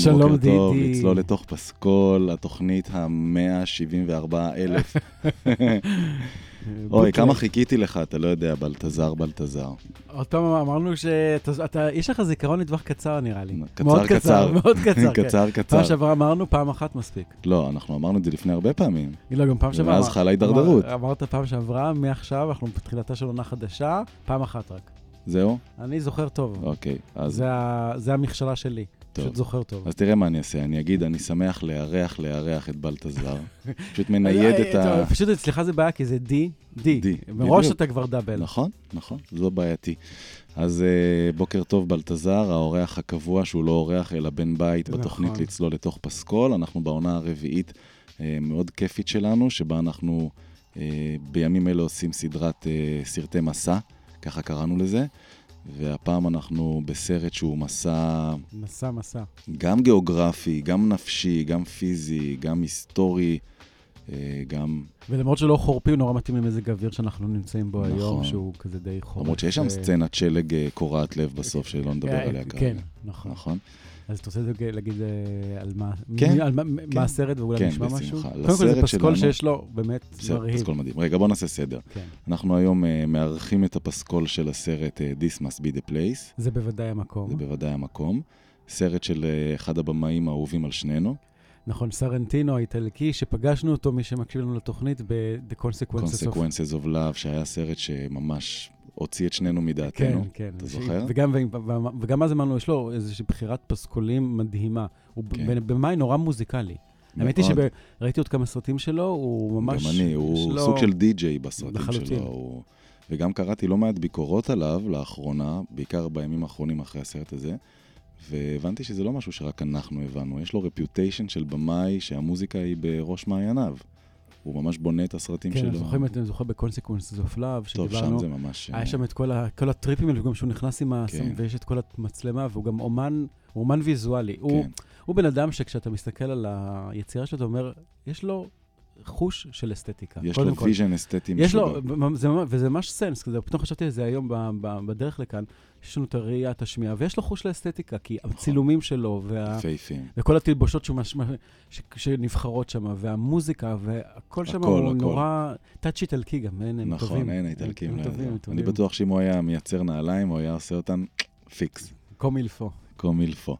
שלום, שלום, בוקר טוב, דידי. לצלול לתוך פסקול, התוכנית ה-174 אלף. אוי, כמה חיכיתי לך, אתה לא יודע, בלטזר, בלטזר. עוד פעם אמרנו שיש לך זיכרון לטווח קצר נראה לי. קצר, קצר. מאוד קצר, כן. קצר, פעם קצר. שעברה אמרנו פעם אחת מספיק. לא, אנחנו אמרנו את זה לפני הרבה פעמים. לא, גם פעם שעברה... ואז חלה הידרדרות. אמר- אמרת פעם שעברה, מעכשיו, אנחנו בתחילתה של עונה חדשה, פעם אחת רק. זהו? אני זוכר טוב. אוקיי, אז זה המכשלה שלי. טוב. פשוט זוכר טוב. אז תראה מה אני אעשה, אני אגיד, אני שמח לארח, לארח את בלטזר. פשוט מנייד את ה... אה, פשוט אצלך זה בעיה, כי זה די, די. די, מראש. אתה כבר דאבל. נכון, נכון, זו בעייתי. אז uh, בוקר טוב, בלטזר, האורח הקבוע, שהוא לא אורח אלא בן בית נכון. בתוכנית לצלול לתוך פסקול. אנחנו בעונה הרביעית uh, מאוד כיפית שלנו, שבה אנחנו uh, בימים אלה עושים סדרת סרטי מסע, ככה קראנו לזה. והפעם אנחנו בסרט שהוא מסע מסע, מסע. גם גיאוגרפי, גם נפשי, גם פיזי, גם היסטורי, אה, גם... ולמרות שלא חורפי, הוא נורא מתאים למזג האוויר שאנחנו נמצאים בו נכון. היום, שהוא כזה די חורף. למרות שיש שם אה, סצנת שלג אה, קורעת לב בסוף, שלא נדבר עליה כן, כרגע. נכון. נכון? אז אתה רוצה להגיד- אה, על מה כן, מי- על מה- כן. מה הסרט ואולי כן, נשמע בשמחה. משהו? לסרט קודם כל זה פסקול שלנו- שיש לו באמת מרהיב. פסקול מדהים. רגע, בוא נעשה סדר. כן. אנחנו היום אה, מארחים את הפסקול של הסרט אה, This Must Be the Place, זה בוודאי המקום. זה בוודאי המקום. סרט של אה, אחד הבמאים האהובים על שנינו, נכון, סרנטינו האיטלקי, שפגשנו אותו, מי שמקשיב לנו לתוכנית, ב-The Consequences of... Consequences of Love, שהיה סרט שממש הוציא את שנינו כן, מדעתנו. כן. אתה ש- זוכר? וגם, וגם אז אמרנו, יש לו איזושהי בחירת פסקולים מדהימה. הוא כן. במאי נורא מוזיקלי. האמת היא. שראיתי עוד כמה סרטים שלו, הוא ממש... גם אני, הוא לו- סוג של די-ג'יי בסרטים לחלוטין. שלו. הוא... וגם קראתי לא מעט ביקורות עליו לאחרונה, בעיקר בימים האחרונים אחרי הסרט הזה, והבנתי שזה לא משהו שרק אנחנו הבנו, יש לו רפיוטיישן של במאי שהמוזיקה היא בראש מעייניו. הוא ממש בונה את הסרטים כן, שלו. זוכרים, אתה זוכר ב-Consequences of Love, טוב, שם שדיברנו, זה ממש... היה שם את כל, ה, כל הטריפים האלה, וגם שהוא נכנס עם ה... כן. ויש את כל המצלמה, והוא גם אומן, הוא אומן ויזואלי. הוא, כן, הוא בן אדם שכשאתה מסתכל על היצירה שלו, אתה אומר, יש לו חוש של אסתטיקה. יש לו. vision אסתטי יש לו, זה, וזה ממש sense, כזה, פתאום חשבתי על זה היום ב, ב, בדרך לכאן, יש לנו את הראייה, את השמיעה, ויש לו חוש לאסתטיקה, כי נכון. הצילומים שלו, וה, יפהפים. וכל התלבושות שהוא מש, ש, שנבחרות שם, והמוזיקה, והכל שם הוא הכל. נורא, touch איטלקי גם, אין, הם טובים. נכון, אין, האיטלקים לא אני. בטוח שאם הוא היה מייצר נעליים, הוא היה עושה אותן פיקס. קומילפו. קומילפו.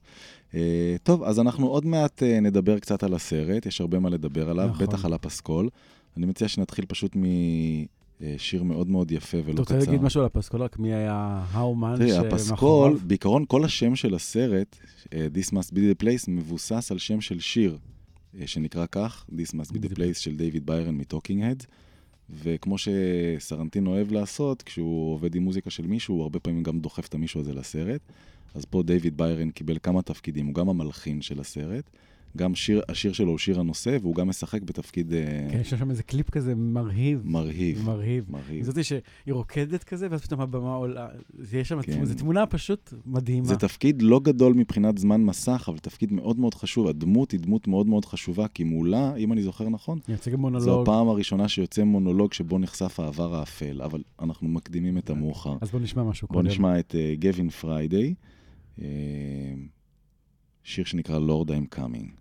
Uh, טוב, אז אנחנו עוד מעט uh, נדבר קצת על הסרט, יש הרבה מה לדבר עליו, נכון. בטח על הפסקול. אני מציע שנתחיל פשוט משיר מאוד מאוד יפה ולא אתה קצר. רוצה להגיד משהו על הפסקול, רק מי היה האומן תראי, שמאחוריו? הפסקול, בעיקרון כל השם של הסרט, This Must Be the Place, מבוסס על שם של שיר שנקרא כך, This Must Be the Place של דיוויד ביירן מטוקינג הדס. וכמו שסורנטינו אוהב לעשות, כשהוא עובד עם מוזיקה של מישהו, הוא הרבה פעמים גם דוחף את המישהו הזה לסרט. אז פה דיוויד ביירן קיבל כמה תפקידים, הוא גם המלחין של הסרט, גם שיר, השיר שלו הוא שיר הנושא, והוא גם משחק בתפקיד אה, כן, יש שם איזה קליפ כזה מרהיב. מרהיב. מרהיב. מרהיב. זאתי שהיא רוקדת כזה, ואז פתאום הבמה עולה. זה יש שם, כן. זו תמונה פשוט מדהימה. זה תפקיד לא גדול מבחינת זמן מסך, אבל תפקיד מאוד מאוד חשוב. הדמות היא דמות מאוד מאוד חשובה, כי מולה, אם אני זוכר נכון, מייצג זו מונולוג. הפעם הראשונה שיוצא מונולוג שבו נחשף העבר האפל, אבל אנחנו מקדימים את המאוחר. אז בוא נשמע משהו בואו קודם. נשמע את גווין פריידיי, אה, שיר שנקרא Lord I'm Coming.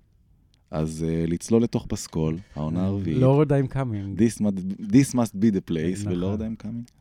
אז אה, לצלול לתוך פסקול, העונה הרביעית. Lord I'm coming. This must, this must be the place, נכון. ו Lord I'm Coming.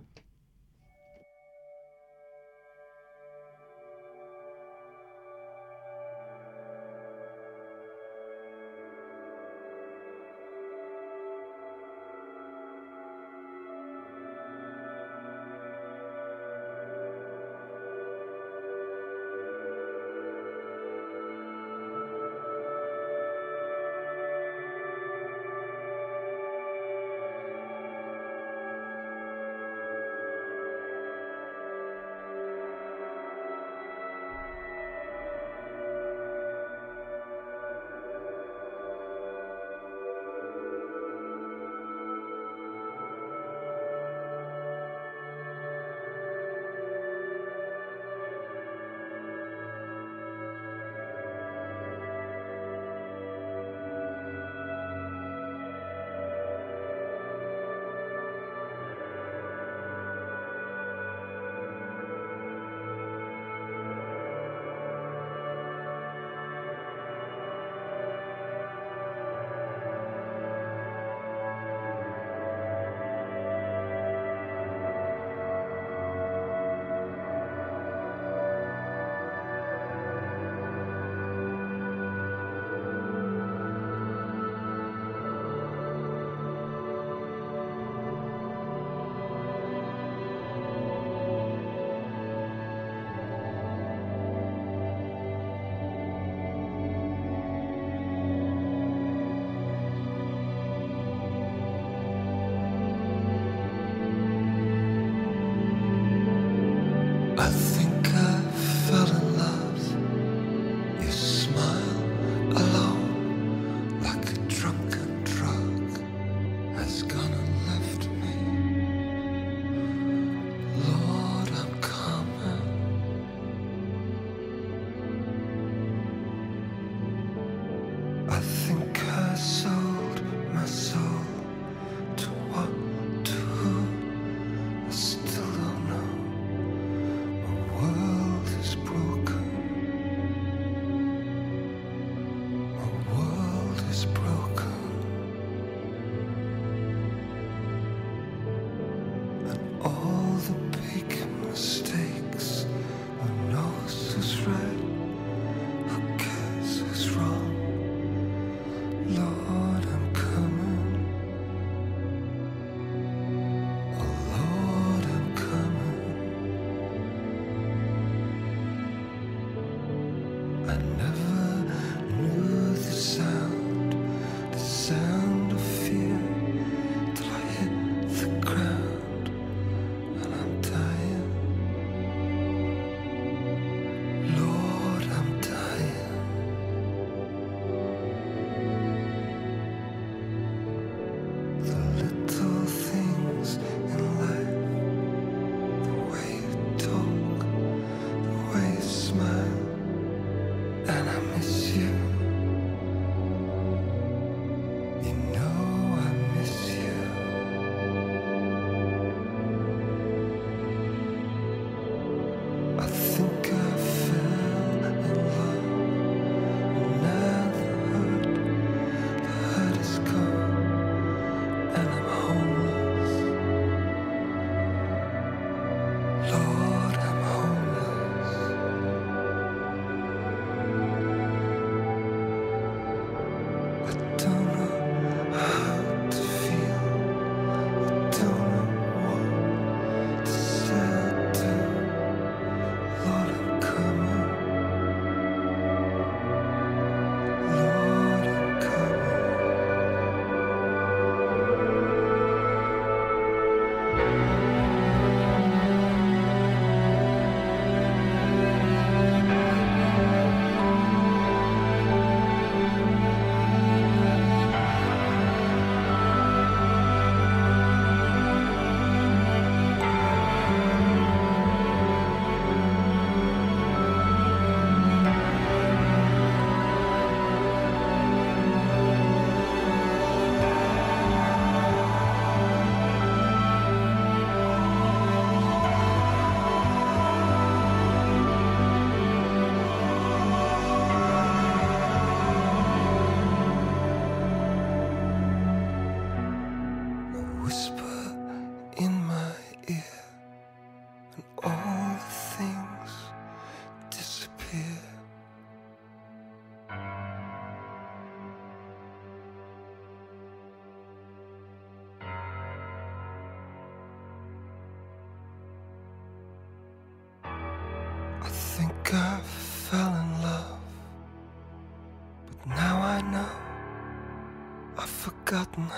Garten.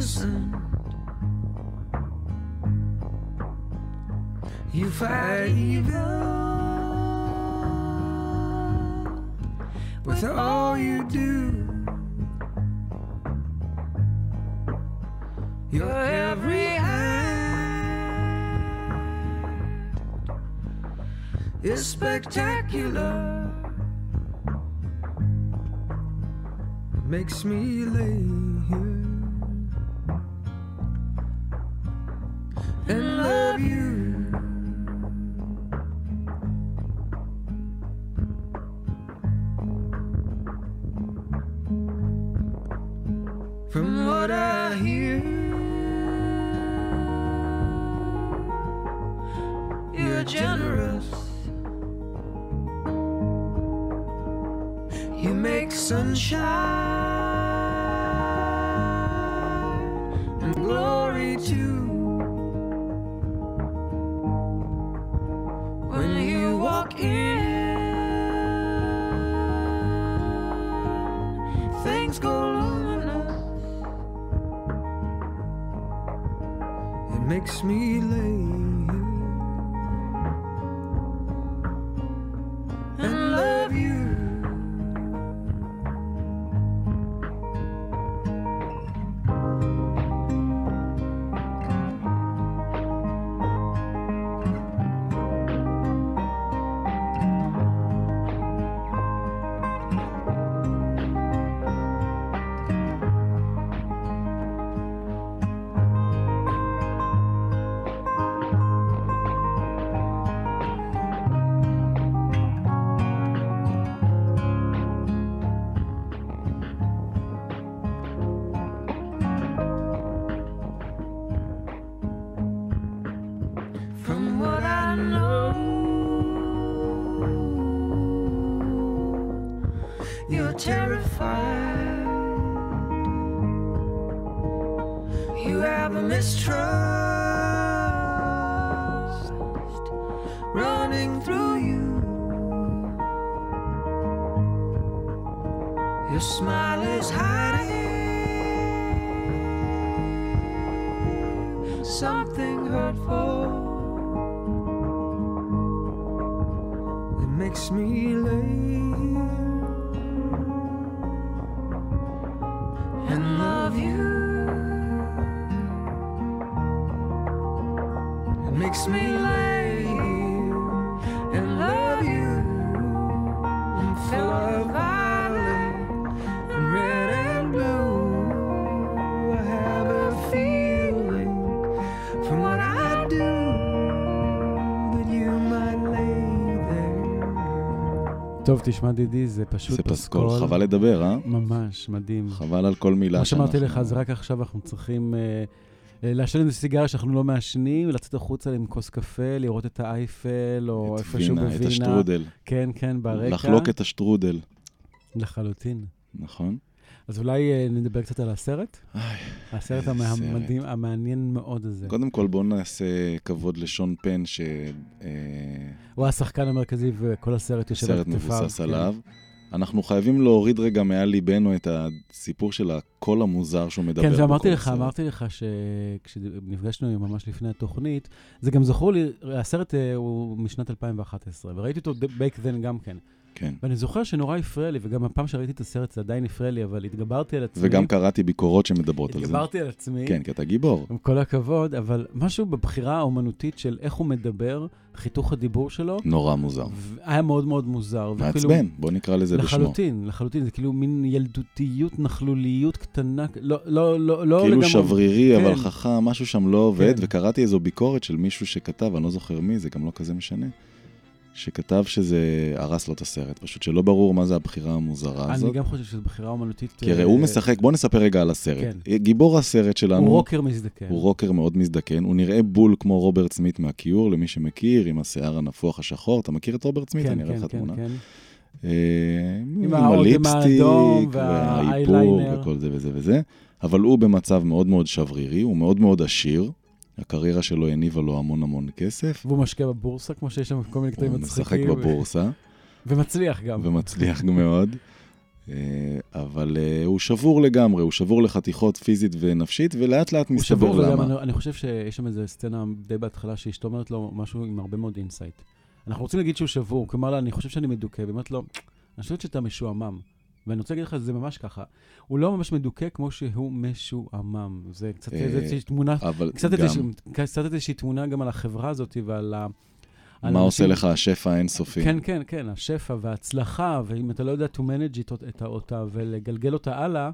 thousand. You fight evil with all you do. Your every hand is spectacular. Makes me lay here. It makes me late. טוב, תשמע, דידי, זה פשוט זה פסקול, חבל לדבר, אה? ממש, מדהים. חבל על כל מילה כמו שאמרתי לך, זה רק עכשיו אנחנו צריכים אה, אה, לעשן איזה סיגריה שאנחנו לא מעשנים, לצאת החוצה עם כוס קפה, לראות את האייפל, או את איפשהו וינה, את בווינה. השטרודל. כן, כן, ברקע. לחלוק את השטרודל, לחלוטין. נכון? אז אולי אה, נדבר קצת על הסרט? הסרט המדהים, המעניין מאוד הזה. קודם כל בואו נעשה כבוד לשון פן, הוא השחקן המרכזי וכל הסרט יושב על כתפיו. מבוסס כן. עליו. אנחנו חייבים להוריד רגע מעל ליבנו את הסיפור של הקול המוזר שהוא מדבר כן, בו זה אמרתי כל לך, הסרט. אמרתי לך שכשנפגשנו ממש לפני התוכנית, זה גם זכור לי, הסרט אה, הוא משנת 2011, וראיתי אותו back then גם כן. כן. ואני זוכר שנורא הפריע לי, וגם הפעם שראיתי את הסרט זה עדיין הפריע לי, אבל התגברתי על עצמי. וגם קראתי ביקורות שמדברות על זה. התגברתי על עצמי. כן, כי אתה גיבור. עם כל הכבוד, אבל משהו בבחירה האומנותית של איך הוא מדבר, חיתוך הדיבור שלו, נורא מוזר. היה מאוד מאוד מוזר. מעצבן, בוא נקרא לזה בשמו. לחלוטין, לחלוטין, זה כאילו מין ילדותיות, נכלוליות קטנה, לא, לא, לא, לא כאילו לגמרי. שברירי, אבל כן. חכם, משהו שם לא עובד, כן. וקראתי איזו ביקורת של מישהו שכתב, אני לא זוכר מי, זה גם לא כזה משנה, שכתב שזה הרס לו את הסרט, פשוט שלא ברור מה זה הבחירה המוזרה אני הזאת. גם חושב שזו בחירה אומנותית. כי הרי אה, הוא משחק, בוא נספר רגע על הסרט. כן. גיבור הסרט שלנו, הוא רוקר מזדקן. הוא רוקר מאוד מזדקן, הוא נראה בול כמו רוברט סמית מהכיור, למי שמכיר, עם השיער הנפוח השחור. אתה מכיר את רוברט סמית? כן, אני אראה כן, לך כן, תמונה. כן. אה, עם עם הליפסטיק, והאיפור. וכל זה וזה וזה, אבל הוא במצב מאוד מאוד שברירי, הוא מאוד מאוד עשיר. הקריירה שלו הניבה לו המון המון כסף. והוא משקיע בבורסה, כמו שיש שם כל מיני קטעים הוא משחק מצחיקים. בבורסה, ומצליח גם. ומצליח מאוד. אה, אבל אה, הוא שבור לגמרי, הוא שבור לחתיכות פיזית ונפשית, ולאט לאט הוא מסתבר שבור, וגם למה. אני, אני חושב שיש שם איזה סצנה די בהתחלה שאשתו אומרת לו משהו עם הרבה מאוד insight. אנחנו רוצים להגיד שהוא שבור, כלומר, אני חושב שאני מדוכא, והיא אומרת לו, אני חושבת שאתה משועמם. ואני רוצה להגיד לך, זה ממש ככה. הוא לא ממש מדוכא כמו שהוא משועמם. זה קצת אה, איזושהי תמונה, קצת איזושהי, תמונה גם על החברה הזאת ועל ה... מה עושה לך השפע האינסופי? כן, כן, כן, השפע וההצלחה, ואם אתה לא יודע to manage את- אותה ולגלגל אותה הלאה,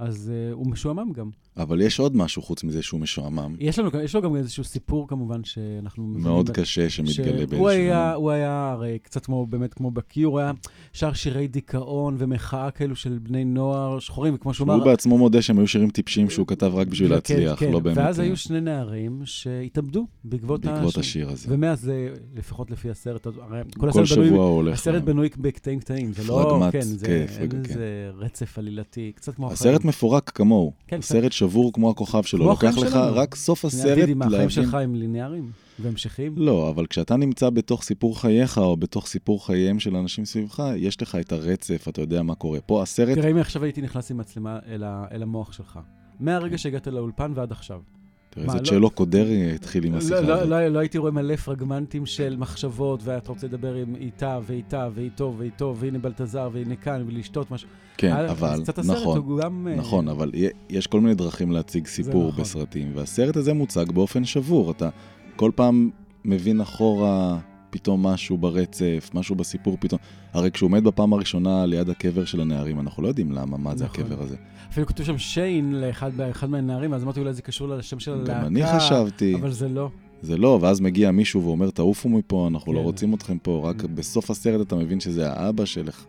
אז uh, הוא משועמם גם. אבל יש עוד משהו חוץ מזה שהוא משועמם. יש, לנו, יש לו גם איזשהו סיפור כמובן שאנחנו. מאוד ב- קשה שמתגלה באיזשהו... שהוא היה, הוא היה הרי קצת כמו, באמת כמו בקיור, הוא היה שר שירי דיכאון ומחאה כאלו של בני נוער שחורים, וכמו שהוא הוא אמר... בעצמו מודה שהם היו שירים טיפשים שהוא כתב רק בשביל כן, להצליח, כן, לא באמת... ואז אה, היו שני נערים שהתאבדו בעקבות, בעקבות הש- השיר הזה. ומאז זה, לפחות לפי הסרט, הרי כל כל הסרט בנוי הוא הולך... הסרט בנוי בקטעים קטעים, זה לא, פרגמט, כן, זה, כן, פרג- כן. איזה רצף עלילתי, קצת כמו הסרט מפורק כמוהו. כן, הסרט שבור כמו הכוכב שלו. כמו לוקח לך שלנו. רק סוף הסרט, הסרט דידי, מה, החיים להבין... שלך הם ליניאריים והמשכיים? לא, אבל כשאתה נמצא בתוך סיפור חייך, או בתוך סיפור חייהם של אנשים סביבך, יש לך את הרצף, אתה יודע מה קורה. פה הסרט, תראה, אם עכשיו הייתי נכנס עם מצלמה אל, ה, אל המוח שלך, מהרגע שהגעת לאולפן ועד עכשיו. תראה איזה צ'לו קודרי התחיל עם לא, השיחה לא, הזאת. לא, לא הייתי רואה מלא פרגמנטים של מחשבות, ואתה רוצה לדבר עם איתה ואיתה ואיתו ואיתו, והנה בלטזר והנה כאן, ולשתות משהו. כן, אה, אבל, נכון. אה, נכון, אבל יש כל מיני דרכים להציג סיפור נכון. בסרטים, והסרט הזה מוצג באופן שבור. אתה כל פעם מבין אחורה פתאום משהו ברצף, משהו בסיפור פתאום. הרי כשהוא עומד בפעם הראשונה ליד הקבר של הנערים, אנחנו לא יודעים למה, מה זה נכון. הקבר הזה. אפילו כתוב שם שיין לאחד אחד מהנערים, אז אמרתי אולי זה קשור לשם של הלהקה. גם אני חשבתי, אבל זה לא. זה לא, ואז מגיע מישהו ואומר, תעופו מפה, אנחנו לא כן. רוצים אתכם פה, רק בסוף הסרט אתה מבין שזה האבא שלך.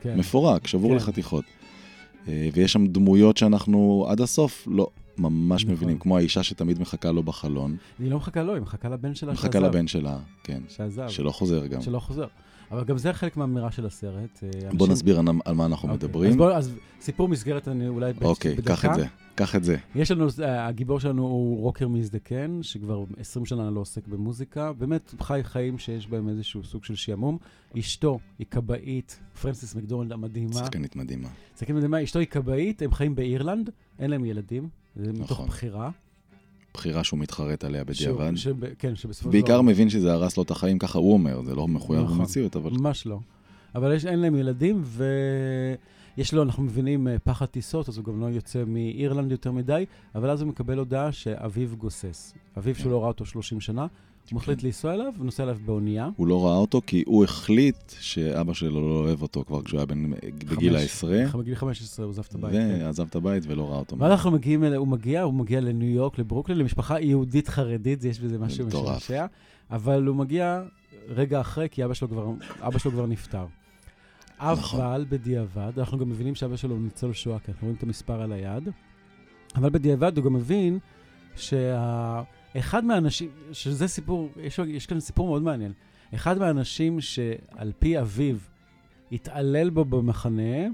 כן. מפורק, שבור כן. לחתיכות. אה, ויש שם דמויות שאנחנו עד הסוף לא ממש נכון. מבינים, כמו האישה שתמיד מחכה לו בחלון, היא לא מחכה לו, היא מחכה לבן שלה מחכה שעזב. לבן שלה, כן, שעזב. שלא חוזר גם. שלא חוזר. אבל גם זה חלק מהאמירה של הסרט. אה, בוא אנשים- נסביר על, מה אנחנו אוקיי. מדברים. אז, בוא, אז סיפור מסגרת, אני אולי בד- אוקיי, בדקה. קח את זה, קח את זה. יש לנו, אה, הגיבור שלנו הוא רוקר מזדקן, שכבר 20 שנה לא עוסק במוזיקה. באמת חי חיים שיש בהם איזשהו סוג של שעמום. אשתו היא כבאית, פרנסיס מקדונלד המדהימה. שחקנית מדהימה. שחקנית מדהימה, אשתו היא כבאית, הם חיים באירלנד, אין להם ילדים. זה מתוך נכון. בחירה. בחירה שהוא מתחרט עליה בדיעבד. שב- כן, שבסופו של בעיקר דבר... מבין שזה הרס לו את החיים, ככה הוא אומר, זה לא מחויב נכון. במציאות, אבל ממש לא. אבל יש, אין להם ילדים, ויש לו, אנחנו מבינים, אה, פחד טיסות, אז הוא גם לא יוצא מאירלנד יותר מדי, אבל אז הוא מקבל הודעה שאביו גוסס. אביו כן. שהוא לא ראה אותו 30 שנה, הוא מחליט לנסוע אליו, ונוסע אליו באונייה. הוא לא ראה אותו כי הוא החליט שאבא שלו לא אוהב אותו כבר כשהוא היה בן- בגיל העשרה, בגיל 15 הוא עזב את הבית. כן. ועזב את הבית ולא ראה אותו. ואז אנחנו מגיעים, הוא מגיע, הוא מגיע לניו יורק, לברוקלין, למשפחה יהודית חרדית, יש בזה משהו. משעשע, אבל הוא מגיע רגע אחרי, כי אבא שלו כבר, אבא שלו כבר נפטר. נכון. אבל בדיעבד, אנחנו גם מבינים שאבא שלו הוא ניצול שואה, כי אנחנו רואים את המספר על היד, אבל בדיעבד הוא גם מבין שאחד מהאנשים, שזה סיפור, יש, יש כאן סיפור מאוד מעניין. אחד מהאנשים שעל פי אביו התעלל בו במחנה,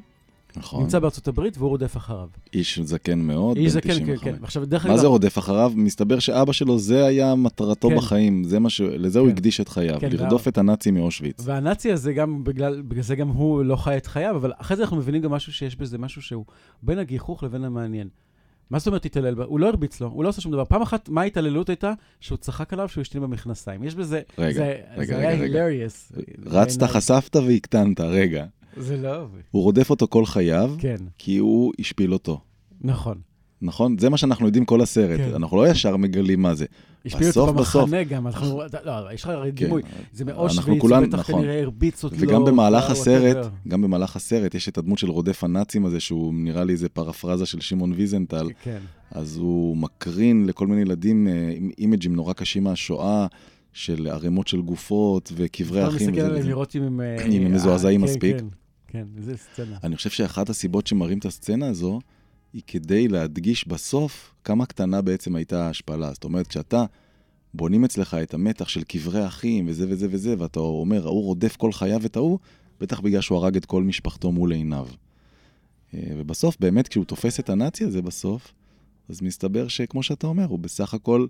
נכון. נמצא בארצות הברית והוא רודף אחריו. איש זקן מאוד, איש בן זקן, כן, 95. כן. עכשיו, דרך מה זה רודף אחריו? מסתבר שאבא שלו, זה היה מטרתו כן. בחיים, זה מה ש... לזה הוא כן. הקדיש את חייו, כן, לרדוף את הנאצים מאושוויץ. והנאצי הזה גם, בגלל, בגלל זה גם הוא לא חי את חייו, אבל אחרי זה אנחנו מבינים גם משהו שיש בזה, משהו שהוא בין הגיחוך לבין המעניין. מה זאת אומרת התעלל בה? הוא לא הרביץ לו, הוא לא עשה שום דבר. פעם אחת, מה ההתעללות הייתה? שהוא צחק עליו שהוא השתין במכנסיים. יש בזה, רגע, זה, רגע, זה רגע, היה רגע. הילריוס. רצת, חשפת והקטנת, רגע. זה לא... הוא רודף אותו כל חייו, כן, כי הוא השפיל אותו. נכון. נכון? זה מה שאנחנו יודעים כל הסרט. כן. אנחנו לא ישר מגלים מה זה. השפיל אותו. במחנה גם, אנחנו... אתה- לא, יש לך הרי כן. דימוי. זה מאושוויץ, בטח נכון. כנראה הרביץ אותו. וגם במהלך וואו, הסרט, whatever. גם במהלך הסרט יש את הדמות של רודף הנאצים הזה, שהוא נראה לי איזה פרפרזה של שמעון ויזנטל. כן. אז הוא מקרין לכל מיני ילדים אה, עם אימג'ים נורא קשים מהשואה, של ערימות של גופות וקברי אתה אחים. מסתכל וזה עליהם. לראות אם הם... אה, אם הם מזועזעים כן, מספיק. כן, כן, זה סצנה. אני חושב שאחת הסיבות שמראים את הסצנה הזו, היא כדי להדגיש בסוף כמה קטנה בעצם הייתה ההשפלה. זאת אומרת, כשאתה בונים אצלך את המתח של קברי אחים וזה וזה וזה, ואתה אומר, ההוא רודף כל חייו את ההוא, בטח בגלל שהוא הרג את כל משפחתו מול עיניו. אה, ובסוף, באמת, כשהוא תופס את הנאצי הזה בסוף, אז מסתבר שכמו שאתה אומר, הוא בסך הכל,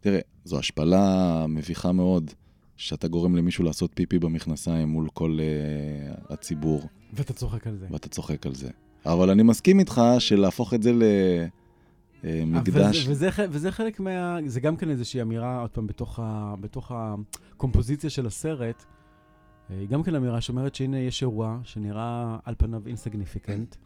תראה, זו השפלה מביכה מאוד, שאתה גורם למישהו לעשות פיפי במכנסיים מול כל uh, הציבור. ואתה צוחק על זה. ואתה צוחק על זה. אבל אני מסכים איתך שלהפוך את זה למקדש... זה- וזה, ח- וזה חלק מה... זה גם כן איזושהי אמירה, עוד פעם, בתוך, ה, בתוך הקומפוזיציה של הסרט, אה, היא גם כן אמירה שאומרת שהנה יש אירוע שנראה על פניו אינסגניפיקנט,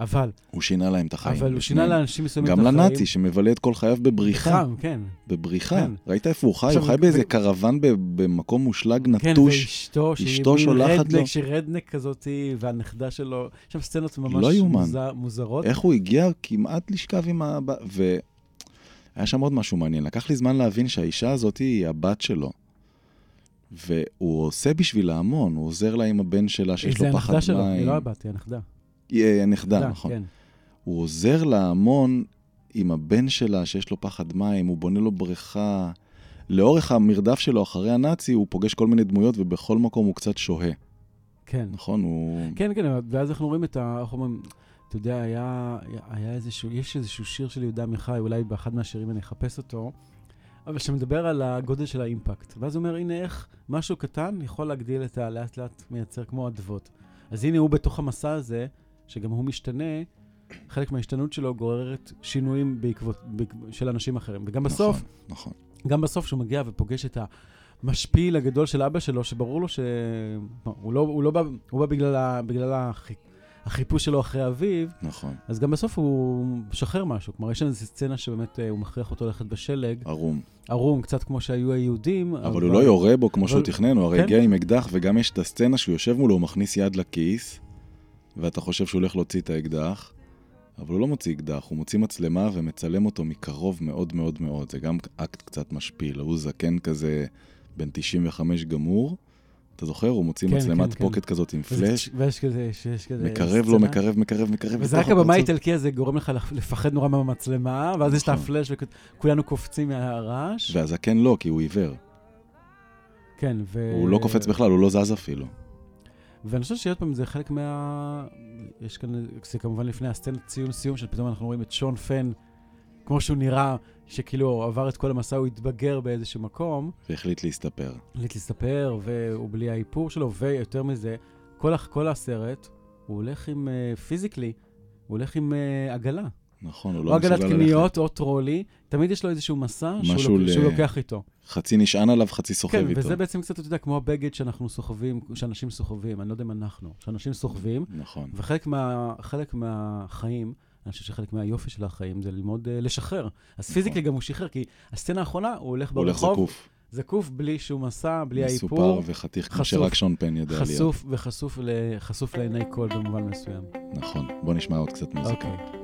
אבל, הוא שינה להם את החיים. אבל הוא. שינה לאנשים מסוימים את גם החיים. לנאצי שמבלה את כל חייו בבריחה. חם, כן. בבריחה. כן. ראית איפה הוא חי? הוא חי באיזה קרוון ב- במקום מושלג כן, נטוש. ואשתו, שהיא אשתו שולחת לו. שהיא רדנק כזאת, והנכדה שלו, יש שם סצנות ממש לא. מוזר, מוזרות. איך הוא הגיע כמעט לשכב עם ה... והיה שם עוד משהו מעניין. לקח לי זמן להבין שהאישה הזאת היא הבת שלו. והוא עושה בשבילה המון, הוא עוזר לה עם הבן שלה שיש זה לו פחד הנכדה שלו, היא מים. לא הבת, היא הנכדה. אה, נכדה, נכון. כן. הוא עוזר לה המון עם הבן שלה, שיש לו פחד מים, הוא בונה לו בריכה. לאורך המרדף שלו אחרי הנאצי, הוא פוגש כל מיני דמויות, ובכל מקום הוא קצת שוהה, כן. נכון? הוא... כן, כן, ואז אנחנו רואים את ה... איך אומרים, אתה יודע, היה, היה איזשהו, יש איזשהו שיר של יהודה עמיחי, אולי באחד מהשירים אני אחפש אותו, אבל שמדבר על הגודל של האימפקט. ואז הוא אומר, הנה איך משהו קטן יכול להגדיל את הלאט לאט מייצר כמו אדוות. אז הנה הוא בתוך המסע הזה, שגם הוא משתנה, חלק מההשתנות שלו גוררת שינויים בעקבות, בעקבות של אנשים אחרים. וגם בסוף, נכון, נכון. גם בסוף שהוא מגיע ופוגש את המשפיל הגדול של אבא שלו, שברור לו שהוא לא, הוא לא בא, הוא בא בגלל, ה, בגלל החי, החיפוש שלו אחרי אביו, נכון. אז גם בסוף הוא משחרר משהו. כלומר, יש איזו סצנה שבאמת אה, הוא מכריח אותו ללכת בשלג, ערום. ערום, קצת כמו שהיו היהודים. אבל הוא לא יורה בו כמו שהוא אבל- תכנן, הוא הרי כן. הגיע עם אקדח, וגם יש את הסצנה שהוא יושב מולו, הוא מכניס יד לכיס, ואתה חושב שהוא הולך להוציא את האקדח, אבל הוא לא מוציא אקדח, הוא מוציא מצלמה ומצלם אותו מקרוב מאוד מאוד מאוד. זה גם אקט קצת משפיל, הוא זקן כזה, בן 95 גמור. אתה זוכר? הוא מוציא כן, מצלמת כן, כן. פוקט כזאת עם פלאש, ויש כזה, שיש כזה... מקרב לו. מקרב, מקרב, מקרב. וזה רק הפרצוף. האיטלקי הזה גורם לך לפחד נורא מהמצלמה, ואז יש את נכון. הפלאש וכולנו קופצים מהרעש. והזקן לא, כי הוא עיוור. כן, ו... הוא לא קופץ בכלל, הוא לא זז אפילו. ואני חושב שעוד פעם, זה חלק מה... יש כאן, זה כמובן לפני הסצנת ציון סיום, שפתאום אנחנו רואים את שון פן, כמו שהוא נראה, שכאילו עבר את כל המסע, הוא התבגר באיזשהו מקום, והחליט להסתפר. החליט להסתפר, והוא בלי האיפור שלו, ויותר מזה, כל, כל הסרט, הוא הולך עם, פיזיקלי, הוא הולך עם אה, עגלה. נכון, הוא או לא עגלת מסוגל ללכת. קניות, או טרולי, תמיד יש לו איזשהו מסע שהוא, לוק, ל- שהוא לוקח איתו. חצי נשען עליו, חצי סוחב כן, איתו. וזה בעצם קצת, אתה יודע, כמו הבגד שאנחנו סוחבים, שאנשים סוחבים, אני לא יודע אם אנחנו, שאנשים סוחבים, נכון. וחלק מה, חלק מהחיים, אני חושב שחלק מהיופי של החיים זה ללמוד uh, לשחרר. אז פיזיקלי גם הוא שחרר, כי הסצנה האחרונה, הוא הולך נכון. הוא הולך ברחוב, זקוף, זקוף בלי שום מסע, בלי מסופר האיפור, וחתיך, כמו. שרק שון פן יודע להיות. חשוף וחשוף ל- חשוף לעיני קול במובן מסוים. נכון. בוא נשמע עוד קצת מוזיקה. אוקיי.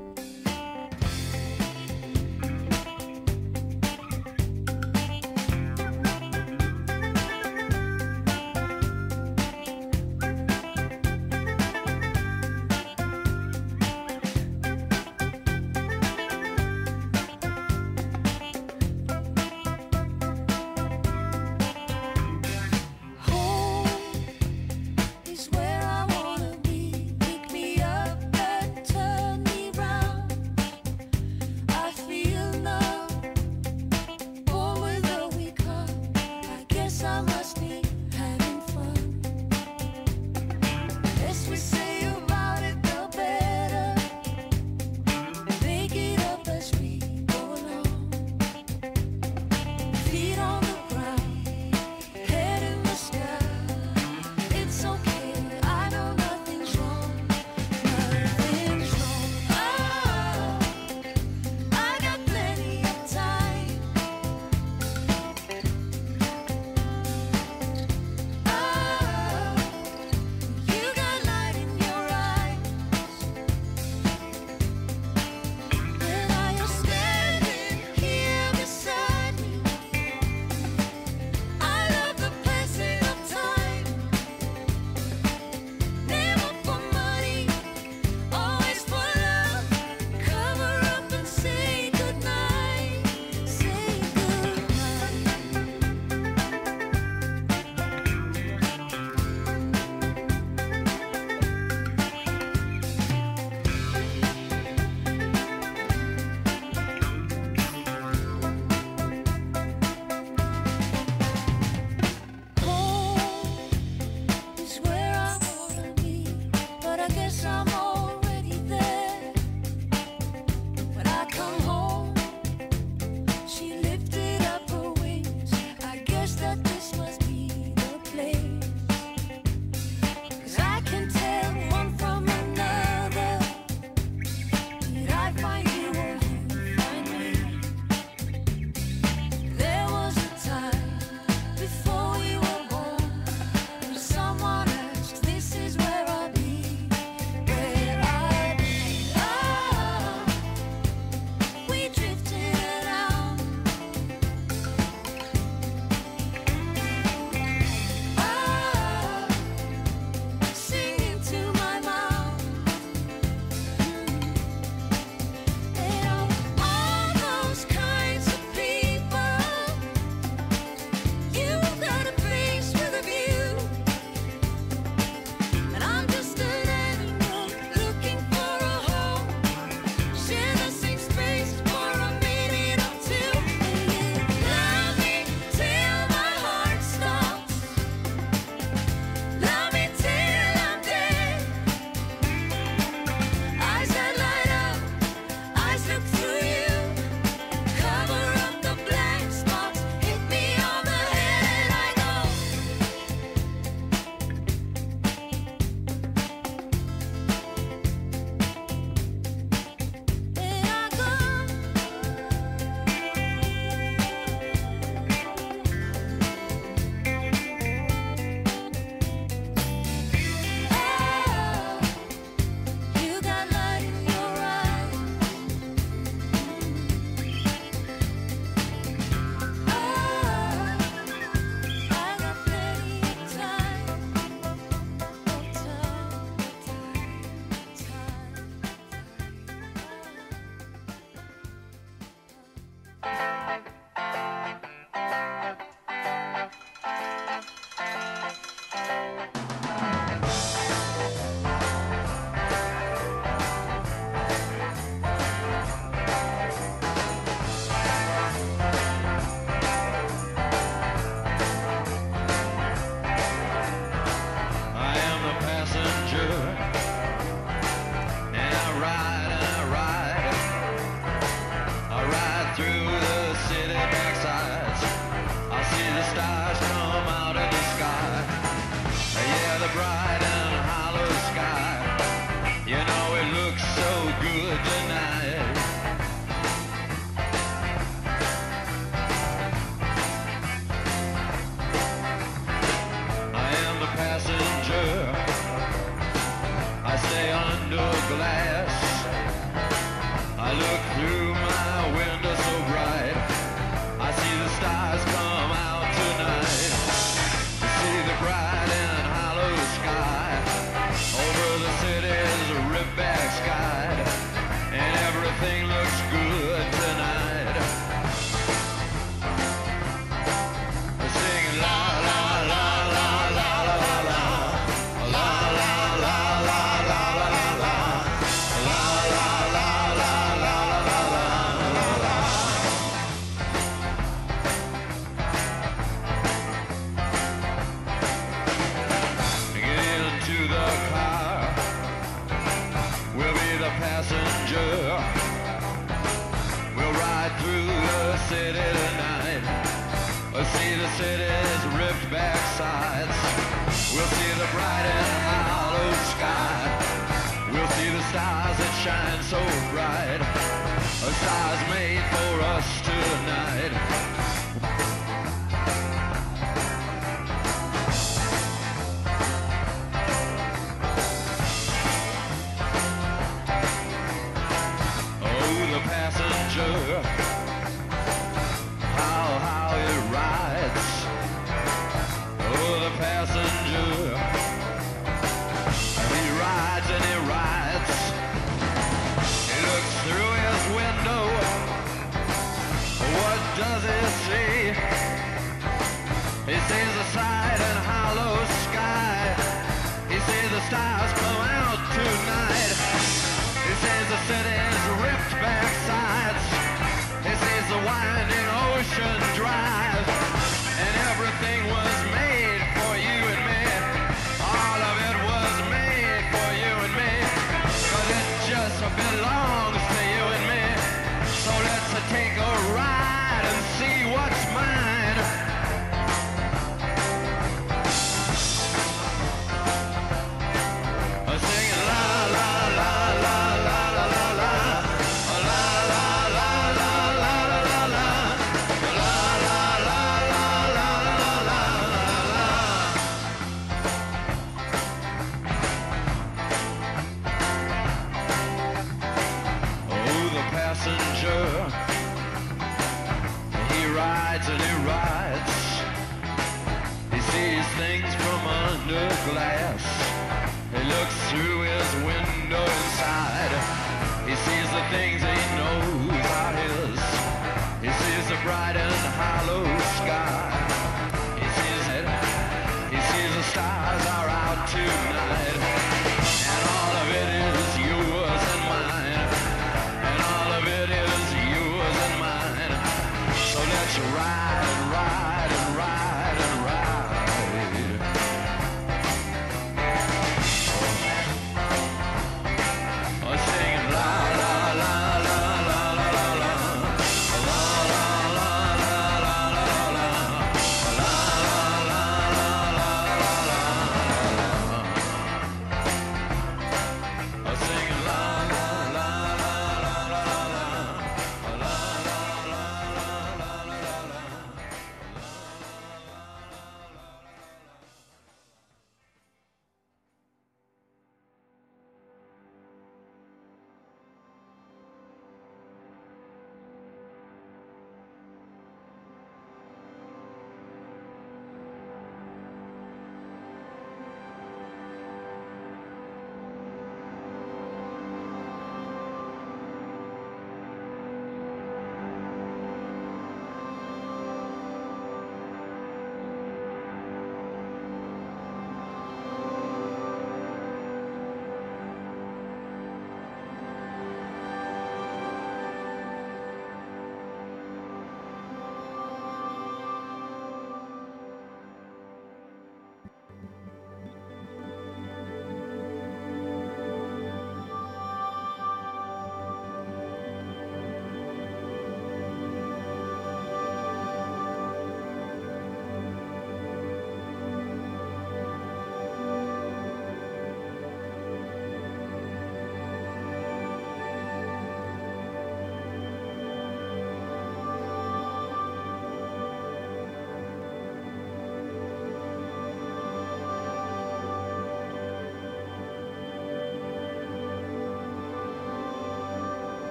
can't go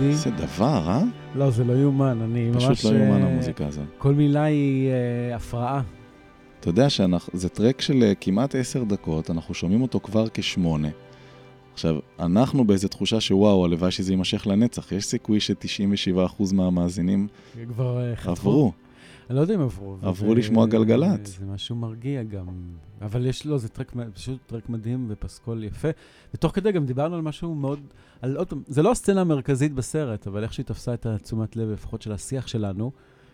מלודי. איזה דבר, אה? לא, זה לא יאומן, אני ממש... פשוט לא יאומן אה, המוזיקה הזאת. כל מילה היא אה, הפרעה. אתה יודע שזה טרק של אה, כמעט עשר דקות, אנחנו שומעים אותו כבר כשמונה. עכשיו, אנחנו באיזו תחושה שוואו, הלוואי שזה יימשך לנצח. יש סיכוי ש-97% מהמאזינים כבר אה, חתכו. אני לא יודע אם עברו. עברו לשמוע גלגלצ. זה משהו מרגיע גם. אבל יש לו, זה טרק, פשוט טרק מדהים ופסקול יפה. ותוך כדי גם דיברנו על משהו מאוד, על עוד פעם, זה לא הסצנה המרכזית בסרט, אבל איך שהיא תפסה את התשומת לב, לפחות של השיח שלנו.